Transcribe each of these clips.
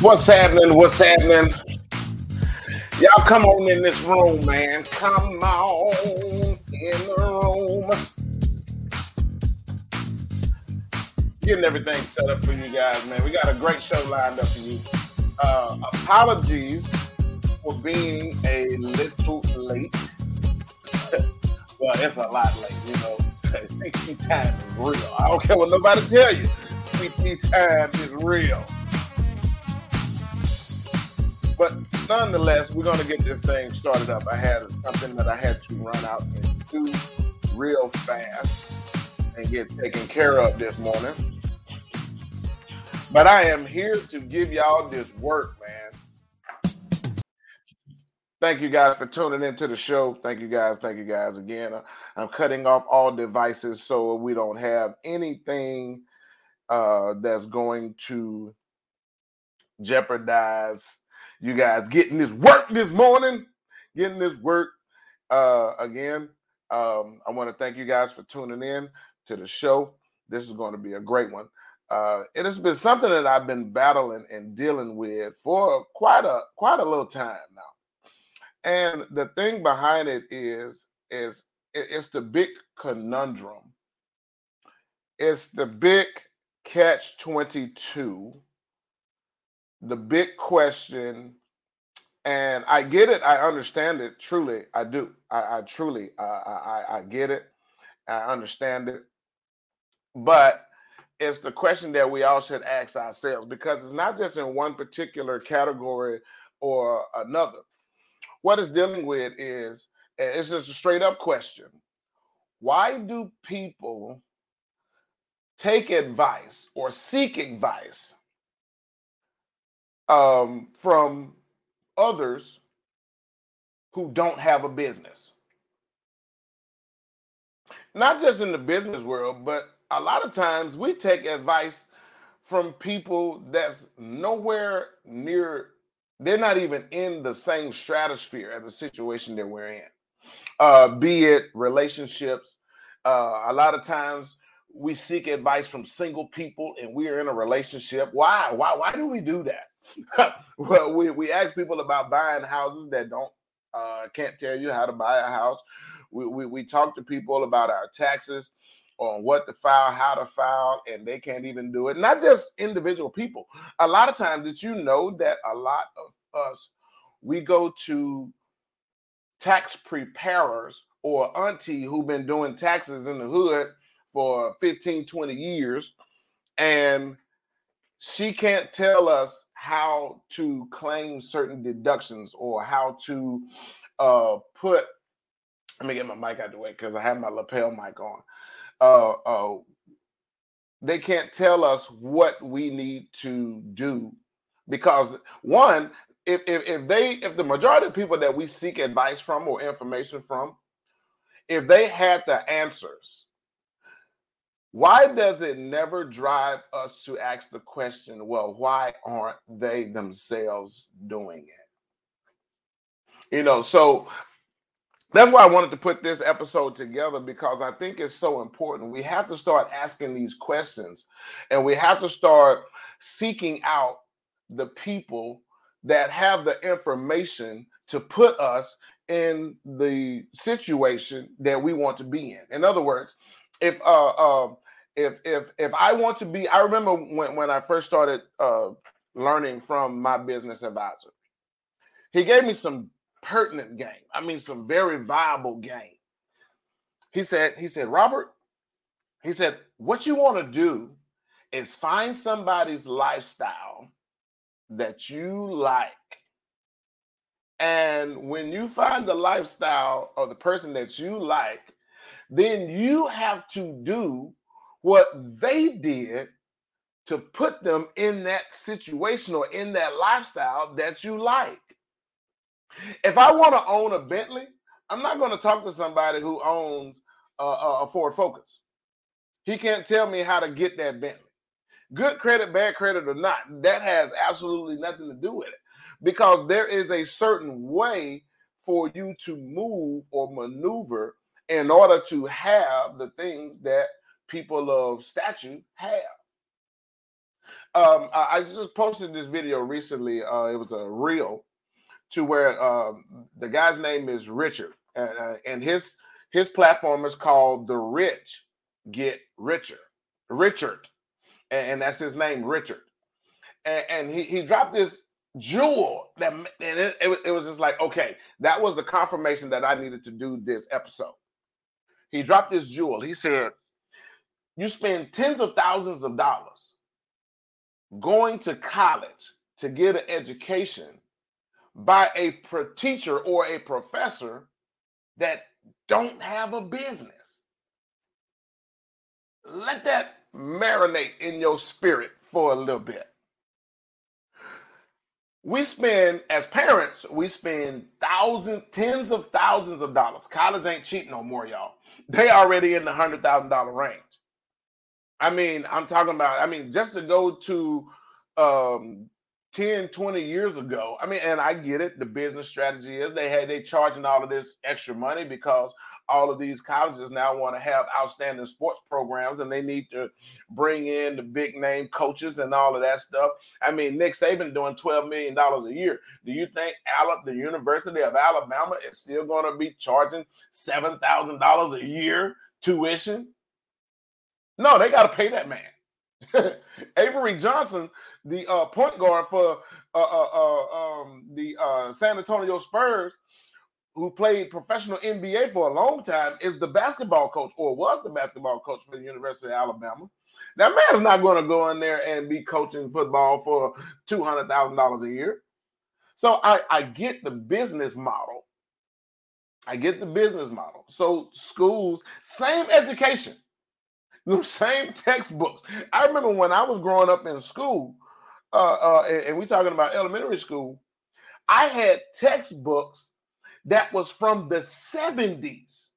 What's happening? What's happening? Y'all come on in this room, man. Come on in the room. Getting everything set up for you guys, man. We got a great show lined up for you. Uh, apologies for being a little late. well, it's a lot late, you know. CT time is real. I don't care what nobody tell you. CT time is real. But nonetheless, we're gonna get this thing started up. I had something that I had to run out and do real fast and get taken care of this morning. But I am here to give y'all this work, man. Thank you guys for tuning into the show. Thank you guys. Thank you guys again. I'm cutting off all devices so we don't have anything uh, that's going to jeopardize you guys getting this work this morning, getting this work uh, again. Um, I want to thank you guys for tuning in to the show. This is going to be a great one. Uh, it has been something that I've been battling and dealing with for quite a quite a little time now. And the thing behind it is is it's the big conundrum. It's the big catch 22 the big question and i get it i understand it truly i do i, I truly I, I i get it i understand it. But it's the question that we all should ask ourselves because it's not just in one particular category or another. What it's dealing with is it's just a straight up question why do people take advice or seek advice um, from others who don't have a business. Not just in the business world, but a lot of times we take advice from people that's nowhere near, they're not even in the same stratosphere as the situation that we're in. Uh, be it relationships. Uh, a lot of times we seek advice from single people and we are in a relationship. Why? Why? Why do we do that? well, we, we ask people about buying houses that don't uh, can't tell you how to buy a house. We, we, we talk to people about our taxes, on what to file, how to file, and they can't even do it. Not just individual people. A lot of times, did you know that a lot of us we go to tax preparers or auntie who've been doing taxes in the hood for 15, 20 years, and she can't tell us how to claim certain deductions or how to uh, put. Let me get my mic out of the way because I have my lapel mic on. Uh, uh, they can't tell us what we need to do because one, if, if if they if the majority of people that we seek advice from or information from, if they had the answers, why does it never drive us to ask the question, well, why aren't they themselves doing it? You know, so that's why I wanted to put this episode together because I think it's so important. We have to start asking these questions and we have to start seeking out the people that have the information to put us in the situation that we want to be in. In other words, if uh, uh if if if I want to be, I remember when when I first started uh learning from my business advisor. He gave me some pertinent game. I mean, some very viable game. He said, he said, Robert, he said, what you want to do is find somebody's lifestyle that you like. And when you find the lifestyle of the person that you like, then you have to do what they did to put them in that situation or in that lifestyle that you like. If I want to own a Bentley, I'm not going to talk to somebody who owns a, a Ford Focus. He can't tell me how to get that Bentley. Good credit, bad credit, or not, that has absolutely nothing to do with it because there is a certain way for you to move or maneuver in order to have the things that people of statue have. Um, I, just posted this video recently. Uh, it was a reel to where uh, the guy's name is Richard, and, uh, and his his platform is called The Rich Get Richer. Richard, and, and that's his name, Richard. And, and, he he dropped this jewel that and it, it, it was just like okay, that was the confirmation that I needed to do this episode. He dropped this jewel. He said, "You spend tens of thousands of dollars." going to college to get an education by a teacher or a professor that don't have a business. Let that marinate in your spirit for a little bit. We spend, as parents, we spend thousands, tens of thousands of dollars. College ain't cheap no more, y'all. They already in the hundred thousand dollar range. I mean, I'm talking about, I mean, just to go to um 10, 20 years ago. I mean, and I get it. The business strategy is they had they charging all of this extra money because all of these colleges now want to have outstanding sports programs and they need to bring in the big name coaches and all of that stuff. I mean, Nick Saban doing $12 million a year. Do you think Alabama, the University of Alabama is still going to be charging $7,000 a year tuition? No, they got to pay that man. Avery Johnson, the uh, point guard for uh, uh, uh um, the uh, San Antonio Spurs, who played professional NBA for a long time, is the basketball coach or was the basketball coach for the University of Alabama. That man's not going to go in there and be coaching football for two hundred thousand dollars a year. So I, I get the business model. I get the business model. So schools, same education the same textbooks. I remember when I was growing up in school, uh, uh, and, and we talking about elementary school, I had textbooks that was from the 70s.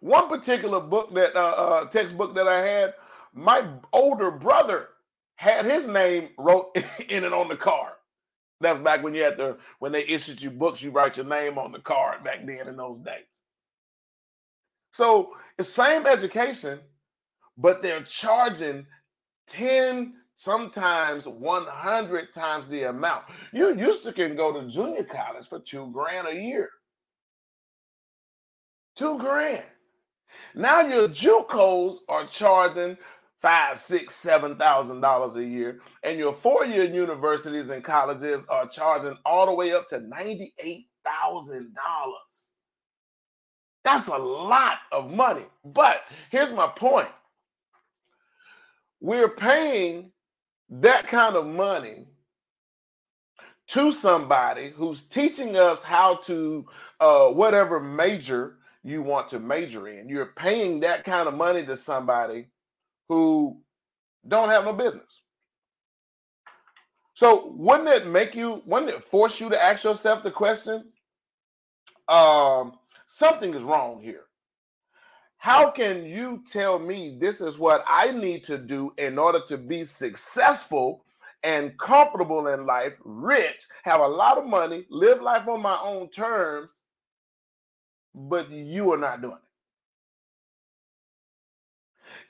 One particular book that uh, uh, textbook that I had, my older brother had his name wrote in it on the card. That's back when you had to when they issued you books, you write your name on the card back then in those days. So it's same education, but they're charging 10, sometimes 100 times the amount. You used to can go to junior college for two grand a year. Two grand. Now your JUCOs are charging five, six, seven thousand dollars a year, and your four-year universities and colleges are charging all the way up to ninety-eight thousand dollars. That's a lot of money. But here's my point we're paying that kind of money to somebody who's teaching us how to uh, whatever major you want to major in you're paying that kind of money to somebody who don't have no business so wouldn't it make you wouldn't it force you to ask yourself the question um something is wrong here. How can you tell me this is what I need to do in order to be successful and comfortable in life, rich, have a lot of money, live life on my own terms, but you are not doing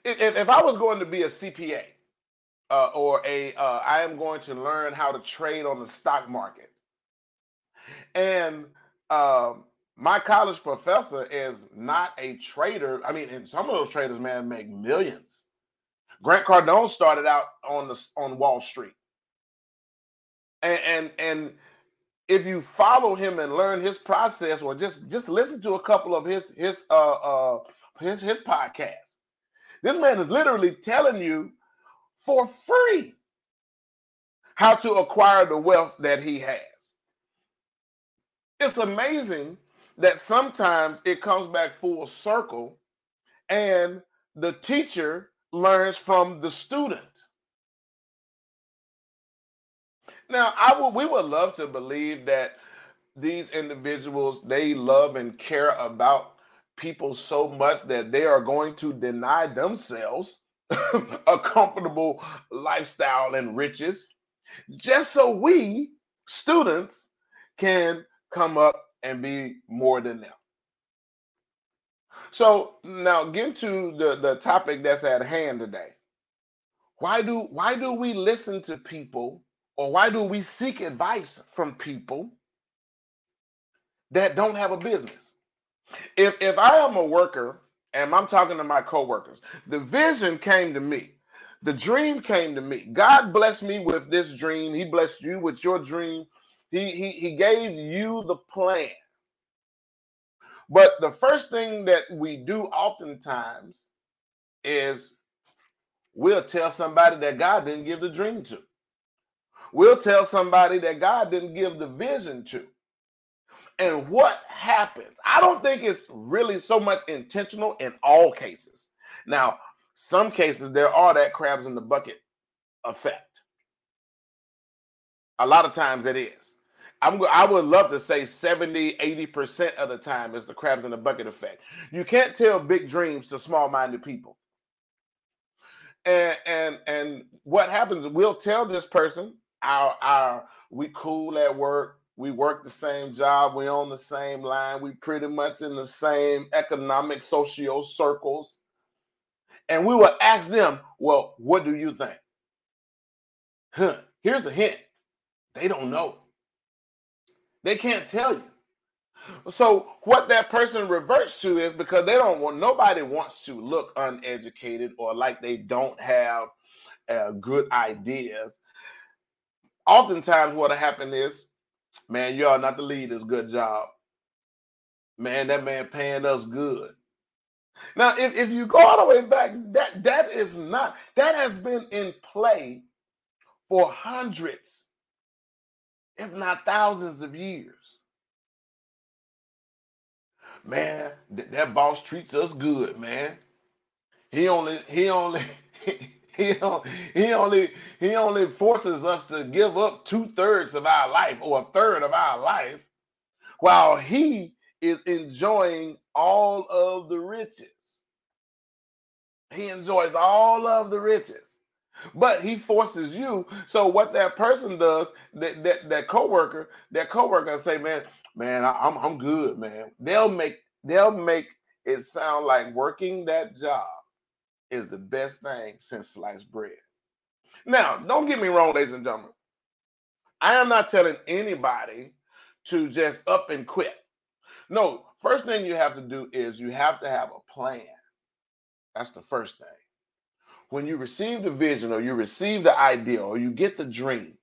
it? If, if I was going to be a CPA uh, or a, uh, I am going to learn how to trade on the stock market, and um, my college professor is not a trader. I mean, and some of those traders, man, make millions. Grant Cardone started out on the on Wall Street. And and and if you follow him and learn his process or just just listen to a couple of his his uh uh his his podcast. This man is literally telling you for free how to acquire the wealth that he has. It's amazing that sometimes it comes back full circle and the teacher learns from the student. Now, I would we would love to believe that these individuals they love and care about people so much that they are going to deny themselves a comfortable lifestyle and riches just so we students can come up and be more than them. So now get to the, the topic that's at hand today. Why do why do we listen to people or why do we seek advice from people that don't have a business? If if I am a worker and I'm talking to my coworkers, the vision came to me. The dream came to me. God blessed me with this dream. He blessed you with your dream. He, he, he gave you the plan. But the first thing that we do oftentimes is we'll tell somebody that God didn't give the dream to. We'll tell somebody that God didn't give the vision to. And what happens? I don't think it's really so much intentional in all cases. Now, some cases there are that crabs in the bucket effect. A lot of times it is. I'm, I would love to say 70, 80% of the time is the crabs in the bucket effect. You can't tell big dreams to small minded people. And, and and what happens, we'll tell this person, our our we cool at work, we work the same job, we on the same line, we pretty much in the same economic socio circles. And we will ask them, well, what do you think? Huh. Here's a hint. They don't know. They can't tell you. So what that person reverts to is because they don't want nobody wants to look uneducated or like they don't have uh, good ideas. Oftentimes, what'll happen is, man, y'all not the leaders. Good job, man. That man paying us good. Now, if, if you go all the way back, that that is not that has been in play for hundreds, if not thousands of years man, th- that boss treats us good, man. He only, he only, he only, he only, he only forces us to give up two thirds of our life or a third of our life, while he is enjoying all of the riches. He enjoys all of the riches but he forces you so what that person does that that, that co-worker that co-worker say man man, I, am I'm good, man. They'll make they'll make it sound like working that job is the best thing since sliced bread. Now, don't get me wrong, ladies and gentlemen. I am not telling anybody to just up and quit. No, first thing you have to do is you have to have a plan. That's the first thing. When you receive the vision or you receive the idea or you get the dream,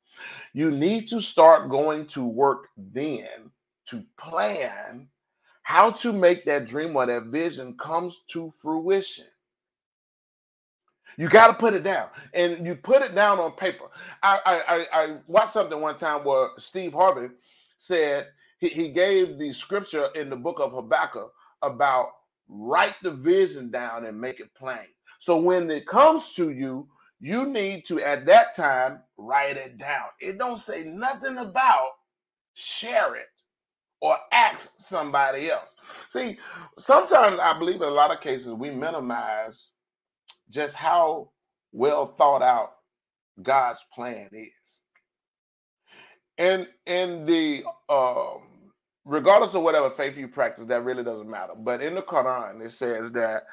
you need to start going to work then to plan how to make that dream or that vision comes to fruition. You got to put it down, and you put it down on paper. I, I I watched something one time where Steve Harvey said he, he gave the scripture in the book of Habakkuk about write the vision down and make it plain. So when it comes to you, you need to at that time write it down. It don't say nothing about share it or ask somebody else. See, sometimes I believe in a lot of cases we minimize just how well thought out God's plan is. And in the um, regardless of whatever faith you practice, that really doesn't matter. But in the Quran, it says that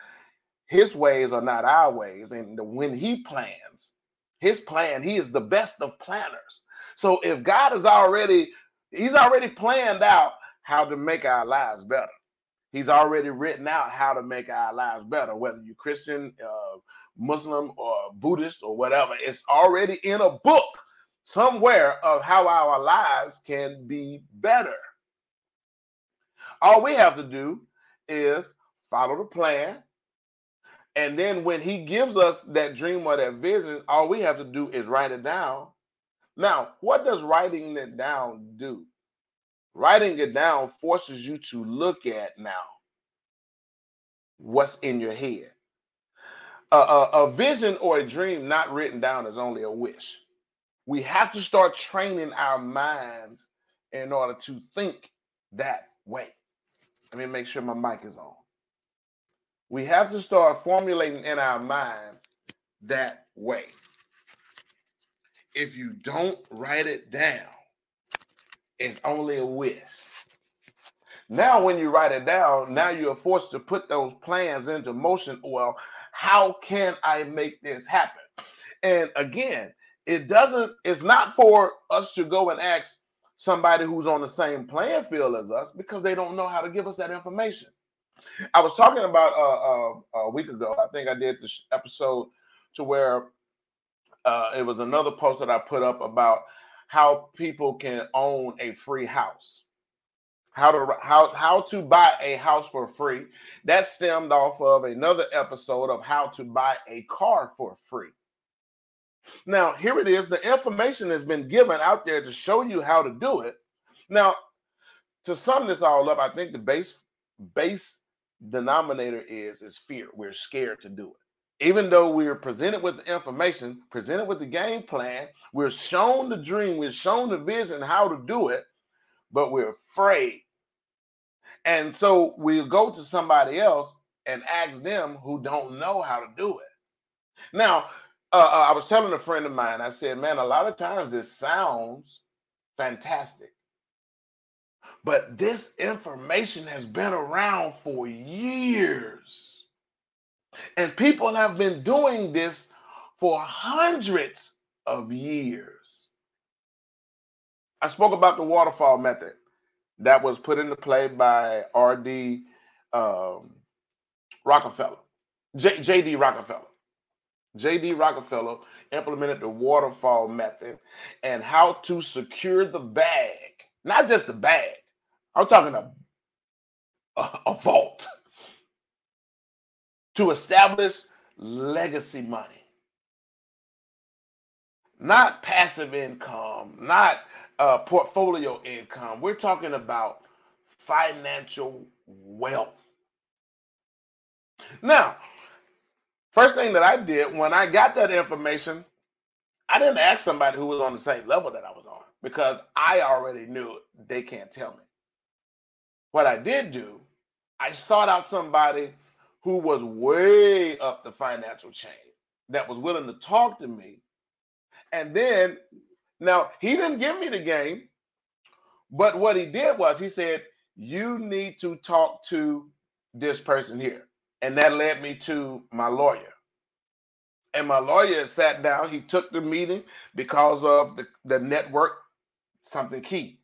his ways are not our ways. And when he plans, his plan, he is the best of planners. So if God is already He's already planned out how to make our lives better. He's already written out how to make our lives better, whether you're Christian, uh, Muslim, or Buddhist, or whatever. It's already in a book somewhere of how our lives can be better. All we have to do is follow the plan. And then when he gives us that dream or that vision, all we have to do is write it down now, what does writing it down do? Writing it down forces you to look at now what's in your head. A, a, a, vision or a dream not written down is only a wish. We have to start training our minds in order to think that way. Let me make sure my mic is on. We have to start formulating in our minds that way if you don't write it down, it's only a wish. Now, when you write it down, now you're forced to put those plans into motion. Well, how can I make this happen? And again, it doesn't, it's not for us to go and ask somebody who's on the same playing field as us because they don't know how to give us that information. I was talking about uh, uh, a week ago, I think I did this episode to where uh, it was another post that I put up about how people can own a free house how to how how to buy a house for free. That stemmed off of another episode of how to buy a car for free. Now, here it is. The information has been given out there to show you how to do it. Now, to sum this all up, I think the base base denominator is is fear. We're scared to do it. Even though we're presented with the information, presented with the game plan, we're shown the dream, we're shown the vision how to do it, but we're afraid and so we go to somebody else and ask them who don't know how to do it. Now, uh, uh, I was telling a friend of mine, I said, man, a lot of times it sounds fantastic. But this information has been around for years. And people have been doing this for hundreds of years. I spoke about the waterfall method that was put into play by R.D. Um, Rockefeller, J- J.D. Rockefeller. J.D. Rockefeller implemented the waterfall method and how to secure the bag, not just the bag. I'm talking a, a, a vault to establish legacy money, not passive income, not uh, portfolio income. We're talking about financial wealth. Now, first thing that I did when I got that information, I didn't ask somebody who was on the same level that I was on because I already knew they can't tell me. What I did do, I sought out somebody who was way up the financial chain that was willing to talk to me. And then now, he didn't give me the game, but what he did was he said, You need to talk to this person here. And that led me to my lawyer. And my lawyer sat down, he took the meeting because of the, the network, something key.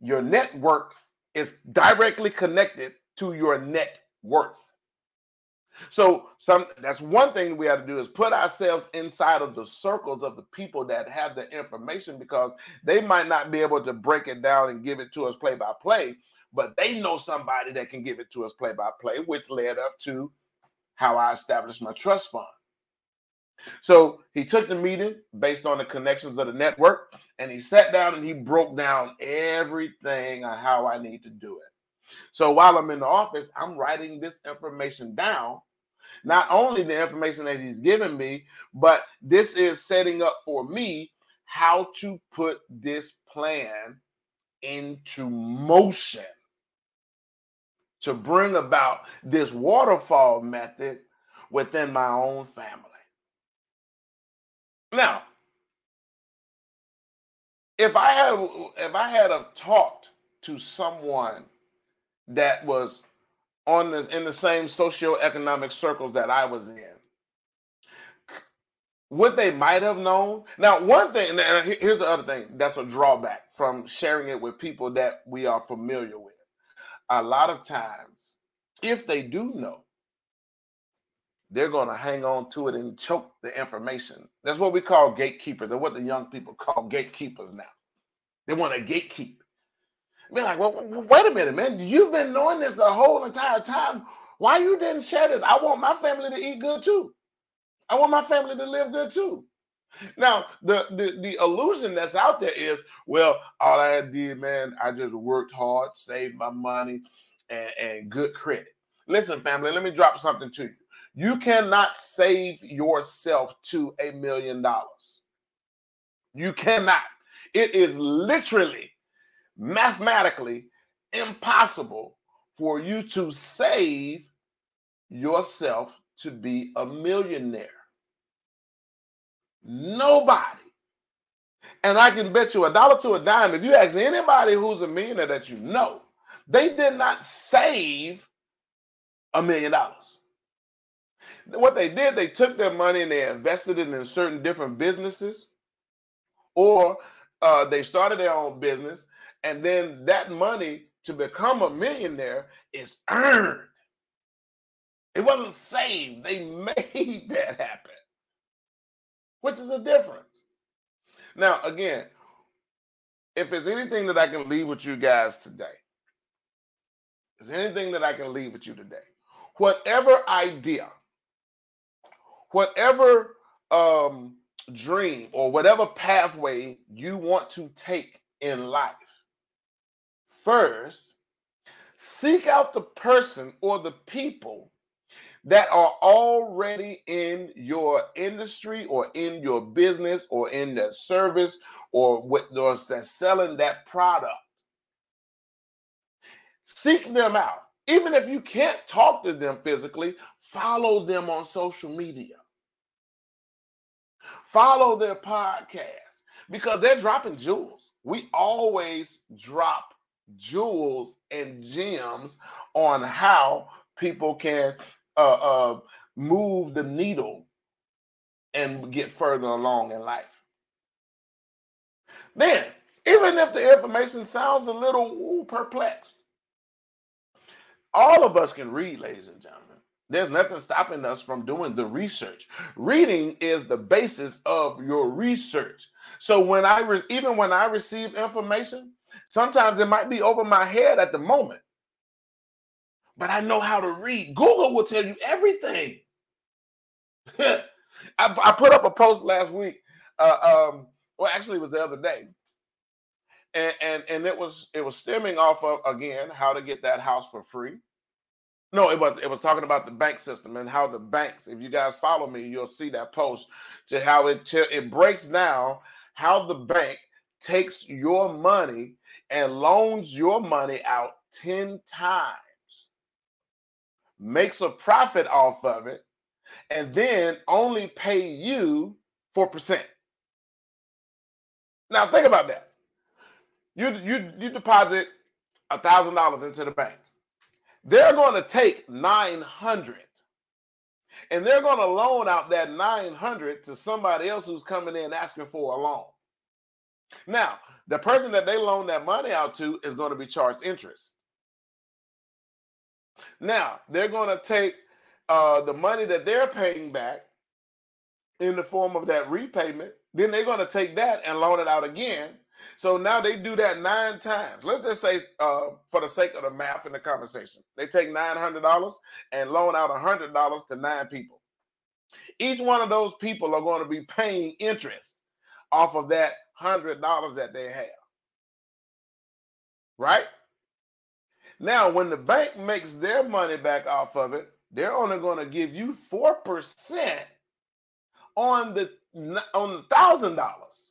Your network is directly connected to your net worth. So some that's one thing we have to do is put ourselves inside of the circles of the people that have the information because they might not be able to break it down and give it to us play by play, but they know somebody that can give it to us play by play, which led up to how I established my trust fund. So he took the meeting based on the connections of the network and he sat down and he broke down everything on how I need to do it. So while I'm in the office, I'm writing this information down. Not only the information that he's given me, but this is setting up for me how to put this plan into motion to bring about this waterfall method within my own family. Now, if I had if I had have talked to someone that was on the in the same socioeconomic circles that I was in. What they might have known. Now, one thing, and here's the other thing that's a drawback from sharing it with people that we are familiar with. A lot of times, if they do know, they're going to hang on to it and choke the information. That's what we call gatekeepers, and what the young people call gatekeepers now. They want to gatekeep. Be like, well, wait a minute, man. You've been knowing this the whole entire time. Why you didn't share this? I want my family to eat good too. I want my family to live good too. Now, the, the the illusion that's out there is, well, all I did, man, I just worked hard, saved my money, and, and good credit. Listen, family, let me drop something to you. You cannot save yourself to a million dollars. You cannot. It is literally mathematically impossible for you to save yourself to be a millionaire. Nobody. And I can bet you a dollar to a dime, if you ask anybody who's a millionaire that you know, they did not save a million dollars. What they did, they took their money and they invested it in certain different businesses, or uh, they started their own business, and then that money to become a millionaire is earned. It wasn't saved. They made that happen, which is the difference. Now, again, if there's anything that I can leave with you guys today, is anything that I can leave with you today, whatever idea, whatever um, dream, or whatever pathway you want to take in life, first, seek out the person or the people that are already in your industry or in your business or in the service or with those that's selling that product. Seek them out. Even if you can't talk to them physically, follow them on social media. Follow their podcast because they're dropping jewels. We always drop jewels and gems on how people can uh, uh, move the needle and get further along in life. Then, even if the information sounds a little ooh, perplexed, all of us can read, ladies and gentlemen. There's nothing stopping us from doing the research. Reading is the basis of your research. So when I re- even when I receive information, sometimes it might be over my head at the moment but I know how to read. Google will tell you everything. I, I, put up a post last week. Uh, um, well, actually, it was the other day, and, and and it was it was stemming off of again how to get that house for free. No, it was it was talking about the bank system and how the banks. If you guys follow me, you'll see that post to how it t- it breaks down how the bank takes your money and loans your money out ten times makes a profit off of it, and then only pay you 4%. Now think about that. You you you deposit a thousand dollars into the bank. They're going to take 900 and they're going to loan out that 900 to somebody else who's coming in asking for a loan. Now, the person that they loan that money out to is going to be charged interest. Now they're going to take uh, the money that they're paying back in the form of that repayment. Then they're going to take that and loan it out again. So now they do that nine times. Let's just say, uh, for the sake of the math in the conversation, they take nine hundred dollars and loan out hundred dollars to nine people. Each one of those people are going to be paying interest off of that hundred dollars that they have. Right? Now, when the bank makes their money back off of it, they're only going to give you four percent on the on the thousand dollars.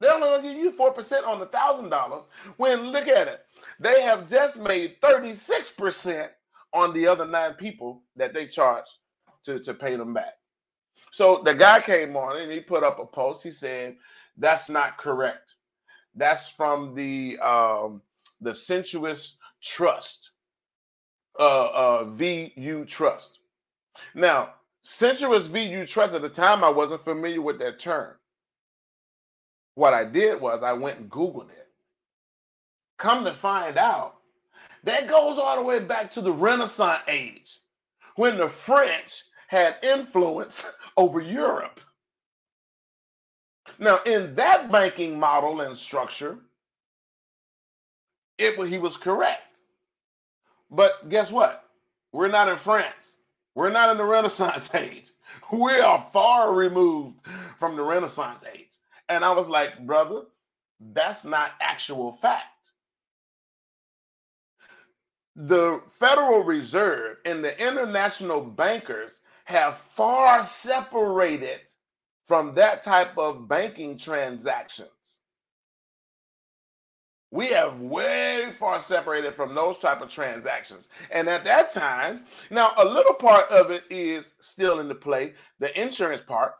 They're only to give you four percent on the thousand dollars. When look at it, they have just made thirty six percent on the other nine people that they charged to to pay them back. So the guy came on and he put up a post. He said that's not correct. That's from the um, the sensuous trust. Uh, uh, VU trust. Now, sensuous VU trust at the time, I wasn't familiar with that term. What I did was I went and Googled it. Come to find out, that goes all the way back to the Renaissance age when the French had influence over Europe. Now, in that banking model and structure, it he was correct. But guess what? We're not in France. We're not in the Renaissance age. We are far removed from the Renaissance age. And I was like, brother, that's not actual fact. The Federal Reserve and the international bankers have far separated from that type of banking transactions. We have way far separated from those type of transactions. And at that time, now a little part of it is still in the play, the insurance part,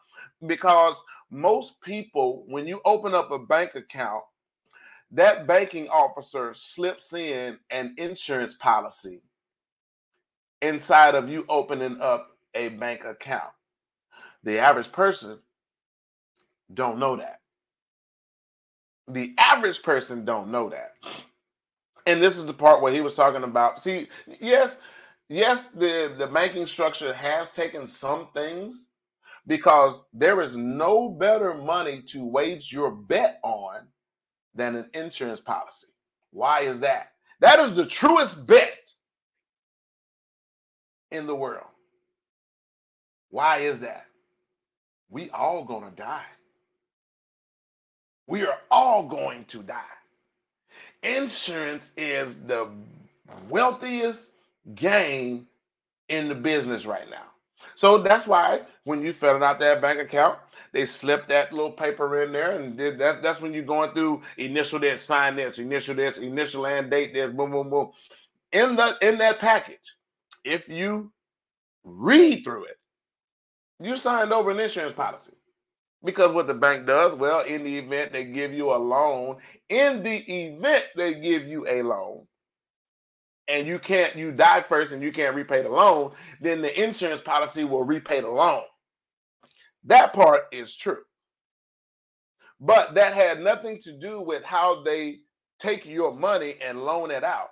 because most people, when you open up a bank account, that banking officer slips in an insurance policy inside of you opening up a bank account. The average person don't know that. The average person don't know that. And this is the part where he was talking about. See, yes, yes, the, the banking structure has taken some things because there is no better money to wage your bet on than an insurance policy. Why is that? That is the truest bet in the world. Why is that? We all going to die. We are all going to die. Insurance is the wealthiest game in the business right now. So that's why when you fill out that bank account, they slip that little paper in there, and that, that's when you're going through initial this, sign this, initial this, initial and date this, boom, boom, boom. In the in that package, if you read through it, you signed over an insurance policy. Because what the bank does, well, in the event they give you a loan, in the event they give you a loan, and you can't, you die first and you can't repay the loan, then the insurance policy will repay the loan. That part is true. But that had nothing to do with how they take your money and loan it out.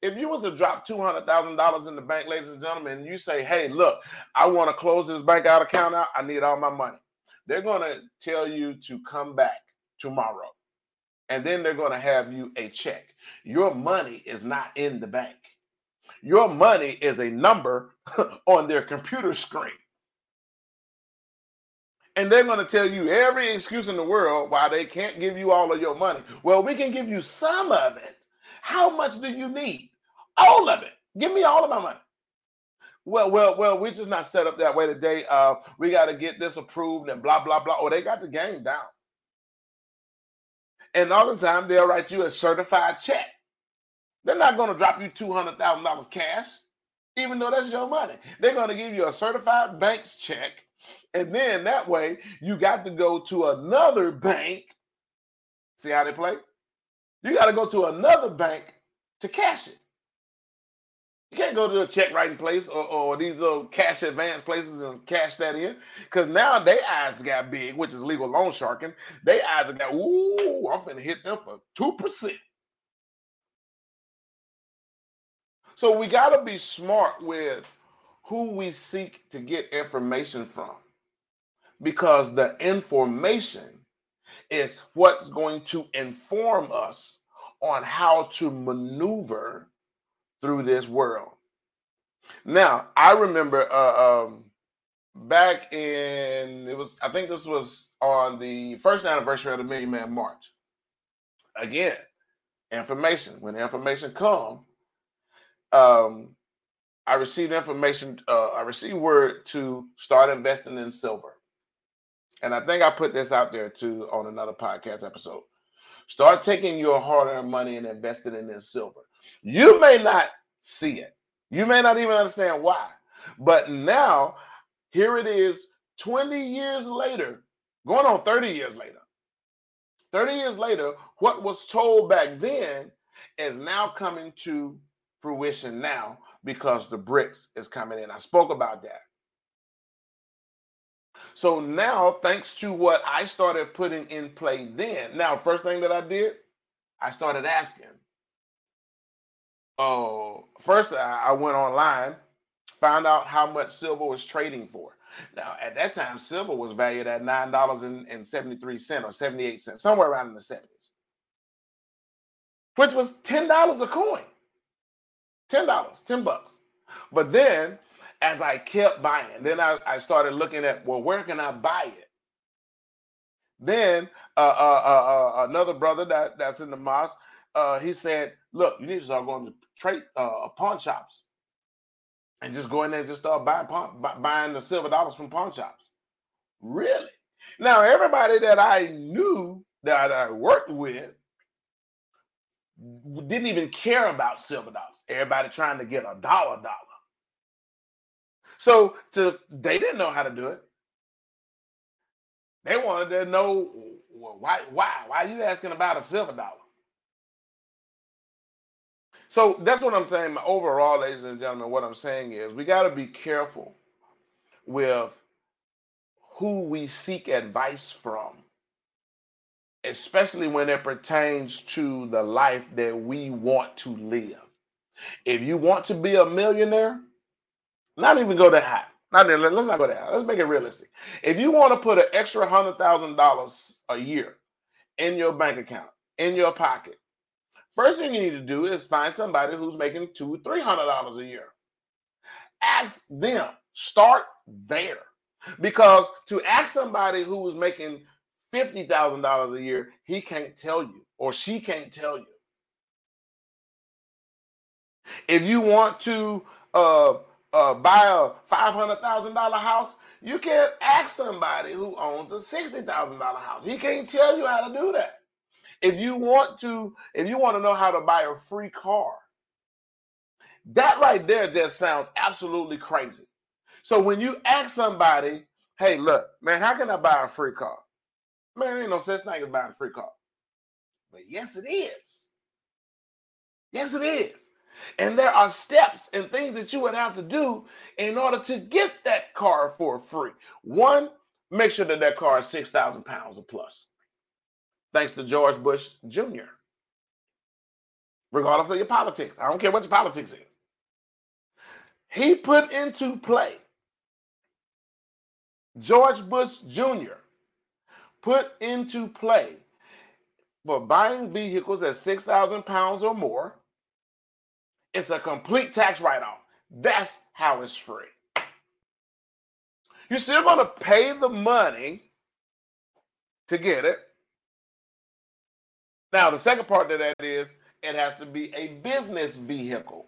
If you was to drop two hundred thousand dollars in the bank, ladies and gentlemen, and you say, "Hey, look, I want to close this bank out account out. I need all my money," they're going to tell you to come back tomorrow, and then they're going to have you a check. Your money is not in the bank. Your money is a number on their computer screen. And they're going to tell you every excuse in the world why they can't give you all of your money. Well, we can give you some of it. How much do you need? All of it. Give me all of my money. Well, well, well, we're just not set up that way today. Uh, we got to get this approved and blah, blah, blah. Oh, they got the game down. And all the time they'll write you a certified check. They're not going to drop you $200,000 cash, even though that's your money. They're going to give you a certified bank's check. And then that way you got to go to another bank. See how they play? You got to go to another bank to cash it. You can't go to a check writing place or, or these little cash advance places and cash that in. Because now they eyes got big, which is legal loan sharking. They eyes got, ooh, I'm finna hit them for 2%. So we got to be smart with who we seek to get information from because the information is what's going to inform us on how to maneuver through this world. Now, I remember uh, um, back in it was I think this was on the first anniversary of the Million Man March. Again, information. When information come, um, I received information. Uh, I received word to start investing in silver, and I think I put this out there too on another podcast episode. Start taking your hard-earned money and investing in this silver. You may not see it. You may not even understand why. But now, here it is 20 years later, going on 30 years later. 30 years later, what was told back then is now coming to fruition now because the BRICS is coming in. I spoke about that. So now, thanks to what I started putting in play then, now, first thing that I did, I started asking. Oh, first I went online, found out how much silver was trading for. Now, at that time, silver was valued at nine dollars and seventy-three cent or seventy-eight cents, somewhere around in the seventies, which was ten dollars a coin. $10, 10 bucks. But then as I kept buying, then I, I started looking at, well, where can I buy it? Then uh, uh, uh, uh another brother that, that's in the mosque, uh, he said, look, you need to start going to trade uh, pawn shops and just go in there and just start buying, pawn, buying the silver dollars from pawn shops. Really? Now, everybody that I knew that I worked with didn't even care about silver dollars. Everybody trying to get a dollar dollar. So to they didn't know how to do it. They wanted to know why why why are you asking about a silver dollar? So that's what I'm saying. Overall, ladies and gentlemen, what I'm saying is we got to be careful with who we seek advice from, especially when it pertains to the life that we want to live. If you want to be a millionaire, not even go that high. Not let's not go that high. Let's make it realistic. If you want to put an extra hundred thousand dollars a year in your bank account, in your pocket, first thing you need to do is find somebody who's making two, three hundred dollars a year. Ask them. Start there. Because to ask somebody who is making $50,000 a year, he can't tell you or she can't tell you. If you want to uh, uh, buy a $500,000 house, you can't ask somebody who owns a $60,000 house. He can't tell you how to do that. If you want to, if you want to know how to buy a free car, that right there just sounds absolutely crazy. So when you ask somebody, hey, look, man, how can I buy a free car? Man, ain't no such thing as buying a free car. But yes, it is. Yes, it is. And there are steps and things that you would have to do in order to get that car for free. One, make sure that that car is 6,000 pounds or plus. Thanks to George Bush Jr. Regardless of your politics, I don't care what your politics is. He put into play George Bush Jr. put into play for buying vehicles at 6,000 pounds or more. It's a complete tax write off. That's how it's free. You're still going to pay the money to get it. Now, the second part of that is it has to be a business vehicle.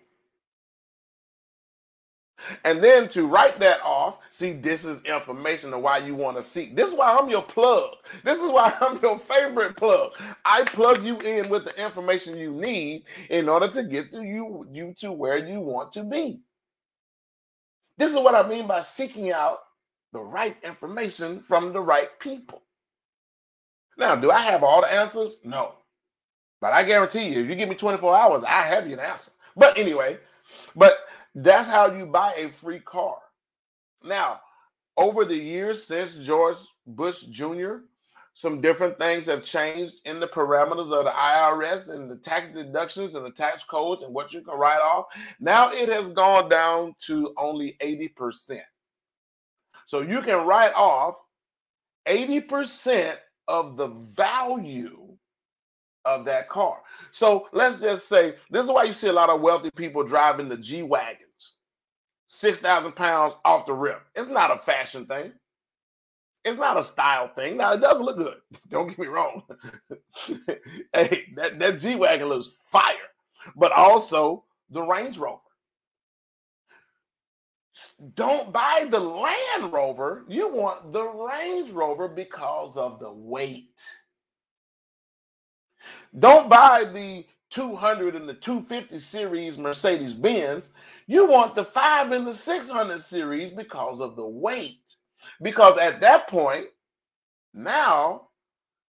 And then to write that off, see, this is information of why you want to seek. This is why I'm your plug. This is why I'm your favorite plug. I plug you in with the information you need in order to get to you, you to where you want to be. This is what I mean by seeking out the right information from the right people. Now, do I have all the answers? No. But I guarantee you, if you give me 24 hours, I have you an answer. But anyway, but that's how you buy a free car. Now, over the years since George Bush Jr., some different things have changed in the parameters of the IRS and the tax deductions and the tax codes and what you can write off. Now it has gone down to only 80%. So you can write off 80% of the value of that car. So let's just say this is why you see a lot of wealthy people driving the G wagons, six thousand pounds off the rip. It's not a fashion thing. It's not a style thing. Now it does look good. Don't get me wrong. hey, that, that G wagon looks fire, but also the Range Rover. Don't buy the Land Rover. You want the Range Rover because of the weight. Don't buy the 200 and the 250 series Mercedes Benz. You want the 5 and the 600 series because of the weight. Because at that point, now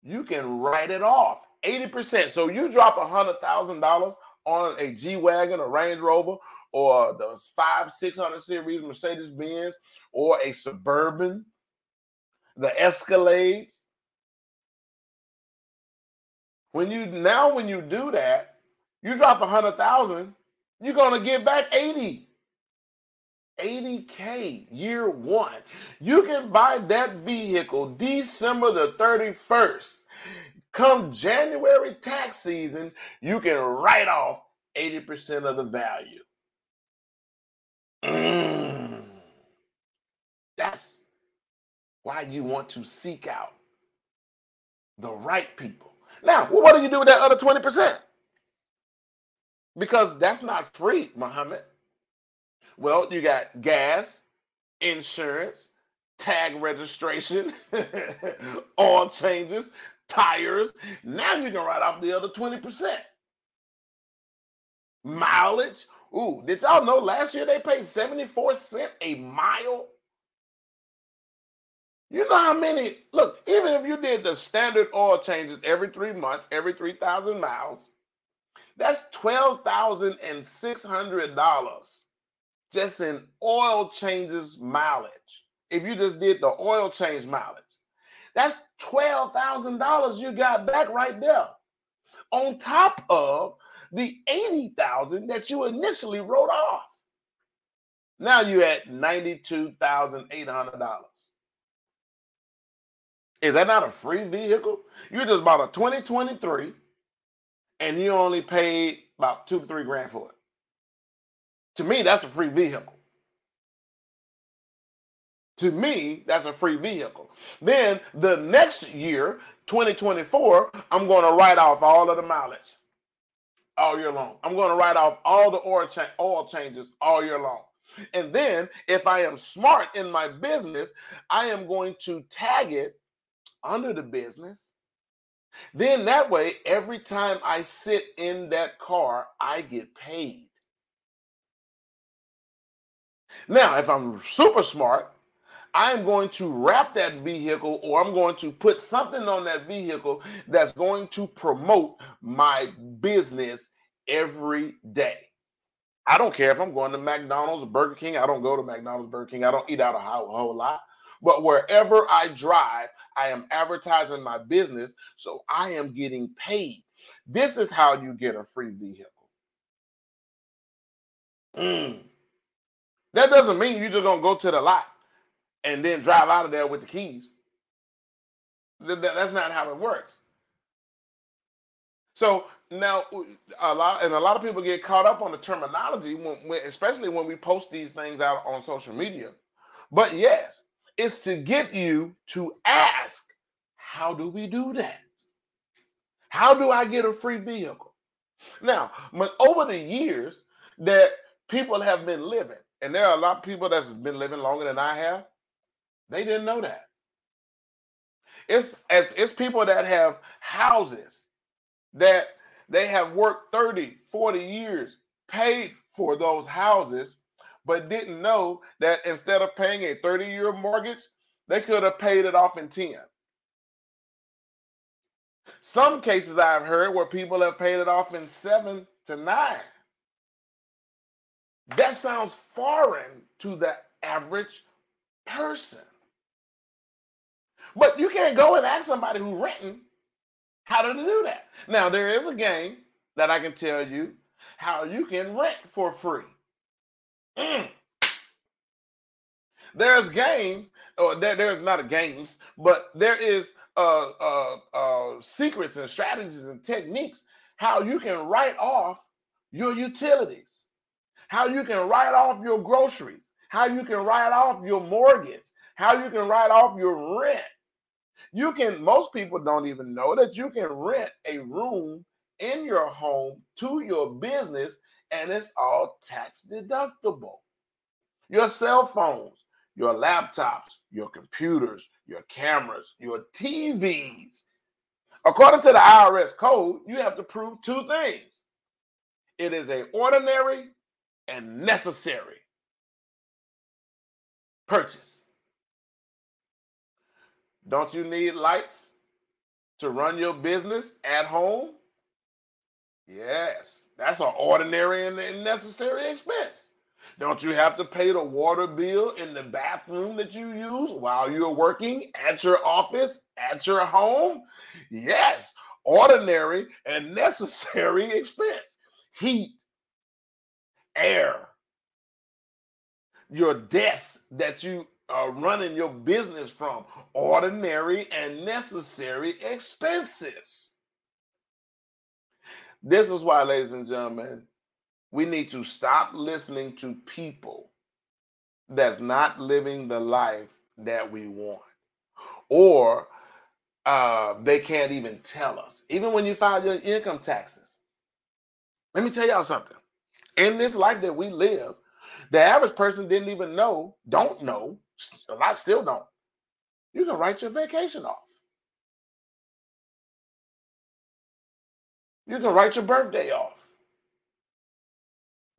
you can write it off 80%. So you drop a $100,000 on a G Wagon, a Range Rover, or the 5 600 series Mercedes Benz, or a Suburban, the Escalades when you now when you do that, you drop a hundred thousand, you're gonna get back 80. 80k year one. You can buy that vehicle December the 31st. Come January tax season, you can write off 80% of the value. Mm. That's why you want to seek out the right people now, what do you do with that other 20%? Because that's not free, Muhammad. Well, you got gas, insurance, tag registration, oil changes, tires. Now you can write off the other 20%. Mileage. Ooh, did y'all know last year they paid 74 cents a mile? You know how many, look, even if you did the standard oil changes every three months, every 3,000 miles, that's $12,600 just in oil changes mileage. if you just did the oil change mileage. That's $12,000 you got back right there. On top of the 80,000 that you initially wrote off. Now you're at $92,800. Is that not a free vehicle? You just bought a 2023 and you only paid about two to three grand for it. To me, that's a free vehicle. To me, that's a free vehicle. Then the next year, 2024, I'm going to write off all of the mileage all year long. I'm going to write off all the oil, cha- oil changes all year long. And then, if I am smart in my business, I am going to tag it under the business. Then that way, every time I sit in that car, I get paid. Now, if I'm super smart, I'm going to wrap that vehicle or I'm going to put something on that vehicle that's going to promote my business every day. I don't care if I'm going to McDonald's Burger King. I don't go to McDonald's, Burger King. I don't eat out a whole lot. But wherever I drive, I am advertising my business. So I am getting paid. This is how you get a free vehicle. Mm. That doesn't mean you're just to go to the lot and then drive out of there with the keys. That's not how it works. So now a lot and a lot of people get caught up on the terminology when, when, especially when we post these things out on social media. But yes, it's to get you to ask, how do we do that? How do I get a free vehicle? Now, but over the years that people have been living, and there are a lot of people that's been living longer than I have, they didn't know that. It's it's, it's people that have houses that they have worked 30, 40 years, paid for those houses, but didn't know that instead of paying a 30 year mortgage, they could have paid it off in 10. Some cases I've heard where people have paid it off in seven to nine. That sounds foreign to the average person. But you can't go and ask somebody who's renting how to do that. Now, there is a game that I can tell you how you can rent for free. Mm. There's games, or there, there's not a games, but there is uh, uh, uh, secrets and strategies and techniques how you can write off your utilities, how you can write off your groceries, how you can write off your mortgage, how you can write off your rent. You can, most people don't even know that you can rent a room in your home to your business and it's all tax deductible. Your cell phones, your laptops, your computers, your cameras, your TVs. According to the IRS code, you have to prove two things. It is a ordinary and necessary purchase. Don't you need lights to run your business at home? Yes, that's an ordinary and necessary expense. Don't you have to pay the water bill in the bathroom that you use while you're working at your office, at your home? Yes, ordinary and necessary expense. Heat, air, your desk that you are running your business from, ordinary and necessary expenses. This is why, ladies and gentlemen, we need to stop listening to people that's not living the life that we want. Or uh, they can't even tell us. Even when you file your income taxes. Let me tell y'all something. In this life that we live, the average person didn't even know, don't know, a lot still don't. You can write your vacation off. You can write your birthday off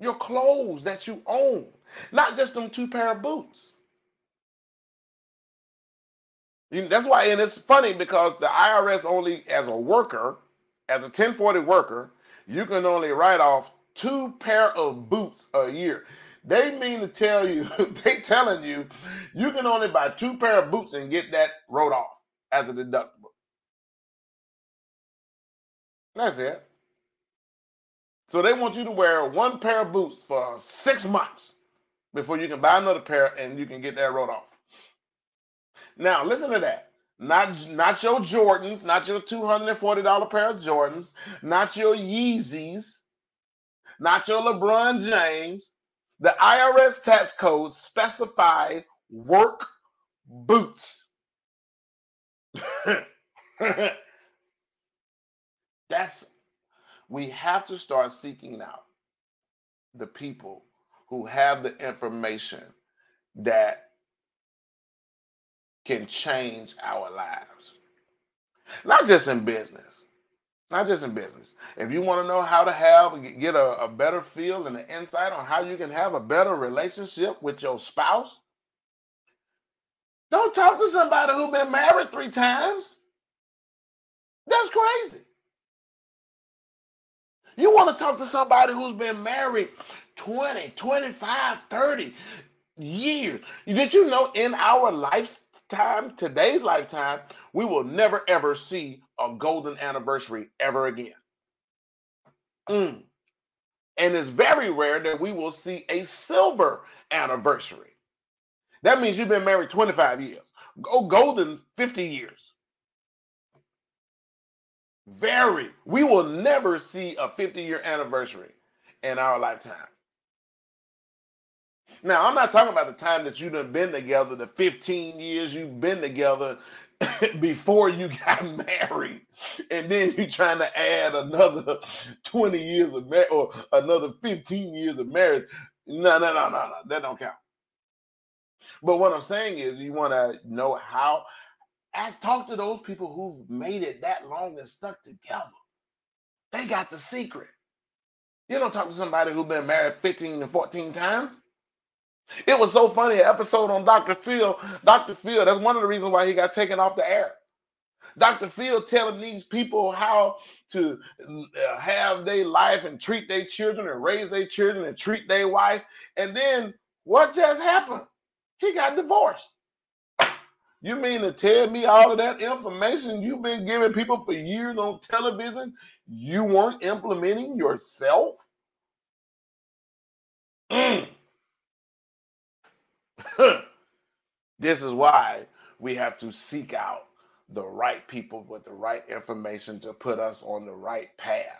your clothes that you own, not just them two pair of boots. You, that's why, and it's funny because the IRS only, as a worker, as a 1040 worker, you can only write off two pair of boots a year. They mean to tell you, they telling you, you can only buy two pair of boots and get that wrote off as a deductible. That's it. So they want you to wear one pair of boots for six months before you can buy another pair and you can get that wrote off. Now listen to that. Not, not your Jordans, not your $240 pair of Jordans, not your Yeezys, not your LeBron James. The IRS tax code specify work boots. That's we have to start seeking out the people who have the information that can change our lives. Not just in business. Not just in business. If you want to know how to have get a, a better feel and an insight on how you can have a better relationship with your spouse, don't talk to somebody who's been married three times. That's crazy. You want to talk to somebody who's been married 20, 25, 30 years. Did you know in our lifetime, today's lifetime, we will never ever see a golden anniversary ever again? Mm. And it's very rare that we will see a silver anniversary. That means you've been married 25 years. Go golden 50 years. Very. We will never see a 50 year anniversary in our lifetime. Now, I'm not talking about the time that you've been together, the 15 years you've been together before you got married, and then you're trying to add another 20 years of marriage or another 15 years of marriage. No, no, no, no, no. That don't count. But what I'm saying is, you want to know how I talk to those people who've made it that long and stuck together. They got the secret. You don't talk to somebody who's been married 15 and 14 times. It was so funny, an episode on Dr. Phil. Dr. Phil, that's one of the reasons why he got taken off the air. Dr. Phil telling these people how to uh, have their life and treat their children and raise their children and treat their wife. And then what just happened? He got divorced. You mean to tell me all of that information you've been giving people for years on television, you weren't implementing yourself? Mm. this is why we have to seek out the right people with the right information to put us on the right path.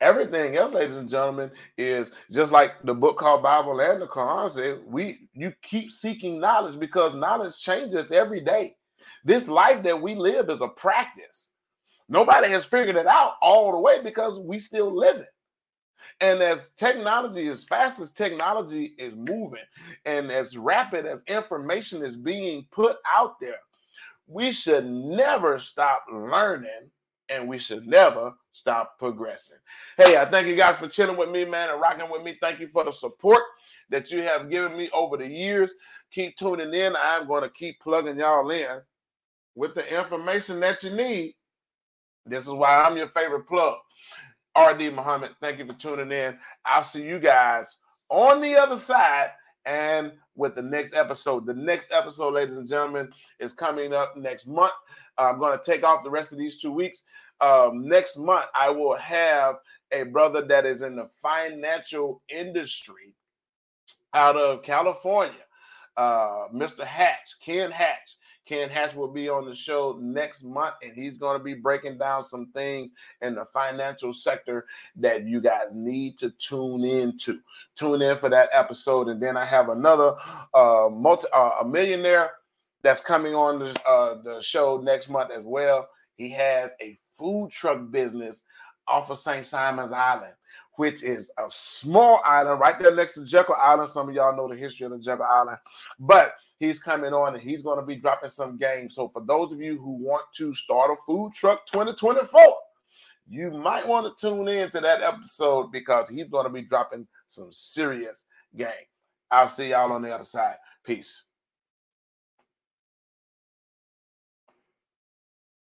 Everything else, ladies and gentlemen, is just like the book called Bible and the Quran says, we you keep seeking knowledge because knowledge changes every day. This life that we live is a practice. Nobody has figured it out all the way because we still live it. And as technology, as fast as technology is moving, and as rapid as information is being put out there, we should never stop learning and we should never stop progressing. Hey, I thank you guys for chilling with me, man, and rocking with me. Thank you for the support that you have given me over the years. Keep tuning in. I'm going to keep plugging y'all in with the information that you need. This is why I'm your favorite plug. RD Muhammad, thank you for tuning in. I'll see you guys on the other side and with the next episode. The next episode, ladies and gentlemen, is coming up next month. I'm going to take off the rest of these two weeks um, next month, I will have a brother that is in the financial industry out of California, uh, Mr. Hatch, Ken Hatch. Ken Hatch will be on the show next month, and he's going to be breaking down some things in the financial sector that you guys need to tune in to. Tune in for that episode, and then I have another uh, multi uh, a millionaire that's coming on the, uh, the show next month as well. He has a food truck business off of St. Simons Island, which is a small island right there next to Jekyll Island. Some of y'all know the history of the Jekyll Island, but he's coming on and he's going to be dropping some games. So for those of you who want to start a food truck 2024, you might want to tune in to that episode because he's going to be dropping some serious game. I'll see y'all on the other side. Peace.